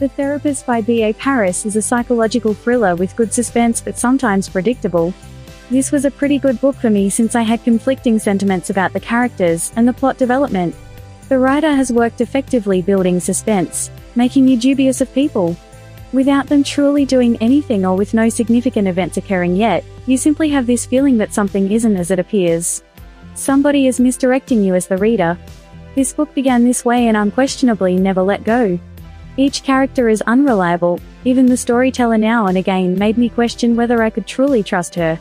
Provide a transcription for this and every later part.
The Therapist by B.A. Paris is a psychological thriller with good suspense but sometimes predictable. This was a pretty good book for me since I had conflicting sentiments about the characters and the plot development. The writer has worked effectively building suspense, making you dubious of people. Without them truly doing anything or with no significant events occurring yet, you simply have this feeling that something isn't as it appears. Somebody is misdirecting you as the reader. This book began this way and unquestionably never let go. Each character is unreliable, even the storyteller now and again made me question whether I could truly trust her.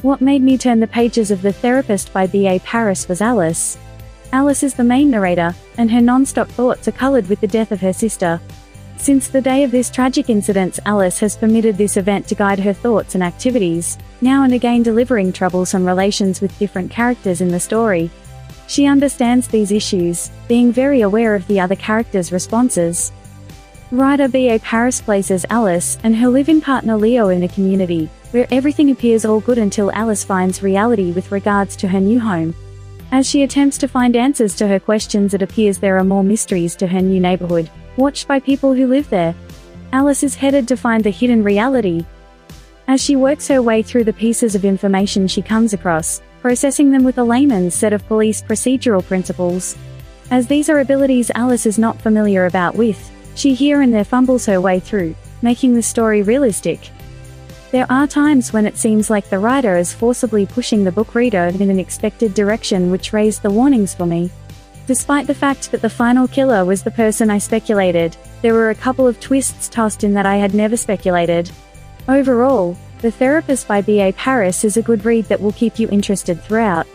What made me turn the pages of The Therapist by B.A. Paris was Alice. Alice is the main narrator, and her non-stop thoughts are colored with the death of her sister. Since the day of this tragic incident, Alice has permitted this event to guide her thoughts and activities, now and again delivering troublesome relations with different characters in the story. She understands these issues, being very aware of the other characters' responses, Writer B.A. Paris places Alice and her live-in partner Leo in a community, where everything appears all good until Alice finds reality with regards to her new home. As she attempts to find answers to her questions it appears there are more mysteries to her new neighborhood, watched by people who live there. Alice is headed to find the hidden reality. As she works her way through the pieces of information she comes across, processing them with a layman's set of police procedural principles. As these are abilities Alice is not familiar about with, she here and there fumbles her way through, making the story realistic. There are times when it seems like the writer is forcibly pushing the book reader in an expected direction which raised the warnings for me. Despite the fact that the final killer was the person I speculated, there were a couple of twists tossed in that I had never speculated. Overall, The Therapist by B.A. Paris is a good read that will keep you interested throughout.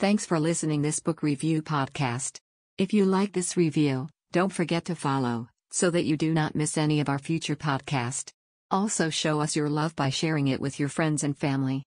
Thanks for listening this book review podcast. If you like this review, don't forget to follow, so that you do not miss any of our future podcast. Also show us your love by sharing it with your friends and family.